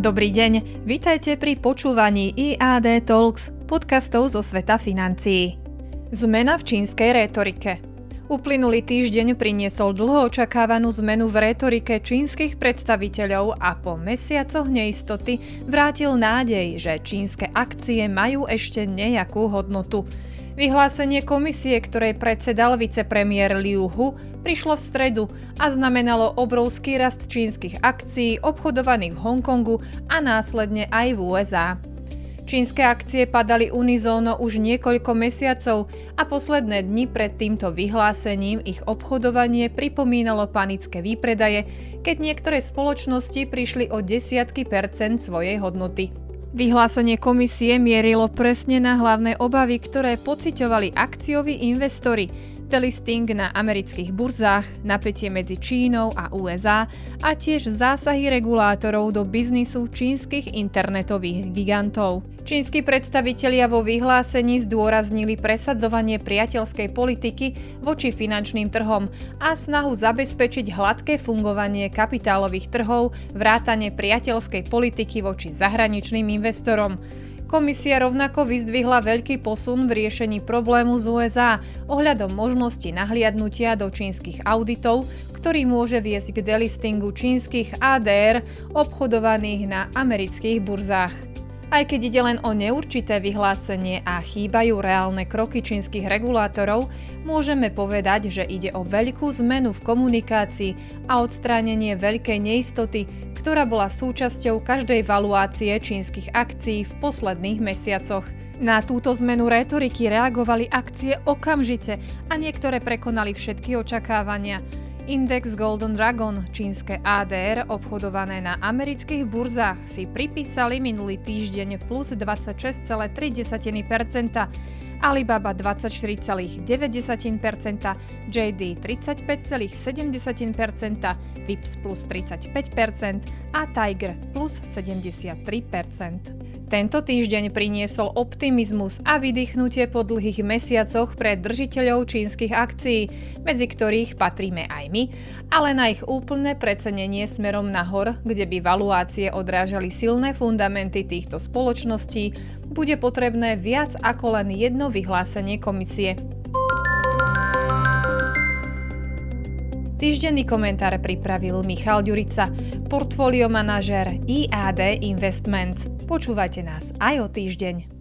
Dobrý deň, vitajte pri počúvaní IAD Talks, podcastov zo sveta financií. Zmena v čínskej rétorike. Uplynulý týždeň priniesol dlho očakávanú zmenu v rétorike čínskych predstaviteľov a po mesiacoch neistoty vrátil nádej, že čínske akcie majú ešte nejakú hodnotu. Vyhlásenie komisie, ktorej predsedal vicepremiér Liu Hu, prišlo v stredu a znamenalo obrovský rast čínskych akcií obchodovaných v Hongkongu a následne aj v USA. Čínske akcie padali unizóno už niekoľko mesiacov a posledné dni pred týmto vyhlásením ich obchodovanie pripomínalo panické výpredaje, keď niektoré spoločnosti prišli o desiatky percent svojej hodnoty. Vyhlásenie komisie mierilo presne na hlavné obavy, ktoré pociťovali akcioví investori, delisting na amerických burzách, napätie medzi Čínou a USA a tiež zásahy regulátorov do biznisu čínskych internetových gigantov. Čínsky predstavitelia vo vyhlásení zdôraznili presadzovanie priateľskej politiky voči finančným trhom a snahu zabezpečiť hladké fungovanie kapitálových trhov, vrátane priateľskej politiky voči zahraničným investorom. Komisia rovnako vyzdvihla veľký posun v riešení problému z USA ohľadom možnosti nahliadnutia do čínskych auditov, ktorý môže viesť k delistingu čínskych ADR obchodovaných na amerických burzách. Aj keď ide len o neurčité vyhlásenie a chýbajú reálne kroky čínskych regulátorov, môžeme povedať, že ide o veľkú zmenu v komunikácii a odstránenie veľkej neistoty, ktorá bola súčasťou každej valuácie čínskych akcií v posledných mesiacoch. Na túto zmenu retoriky reagovali akcie okamžite a niektoré prekonali všetky očakávania. Index Golden Dragon, čínske ADR obchodované na amerických burzách, si pripísali minulý týždeň plus 26,3%, Alibaba 24,9%, JD 35,7%, Vips plus 35% a Tiger plus 73%. Tento týždeň priniesol optimizmus a vydýchnutie po dlhých mesiacoch pre držiteľov čínskych akcií, medzi ktorých patríme aj my, ale na ich úplné precenenie smerom nahor, kde by valuácie odrážali silné fundamenty týchto spoločností, bude potrebné viac ako len jedno vyhlásenie komisie. Týždenný komentár pripravil Michal Ďurica, portfólio manažér IAD Investment. Počúvajte nás aj o týždeň.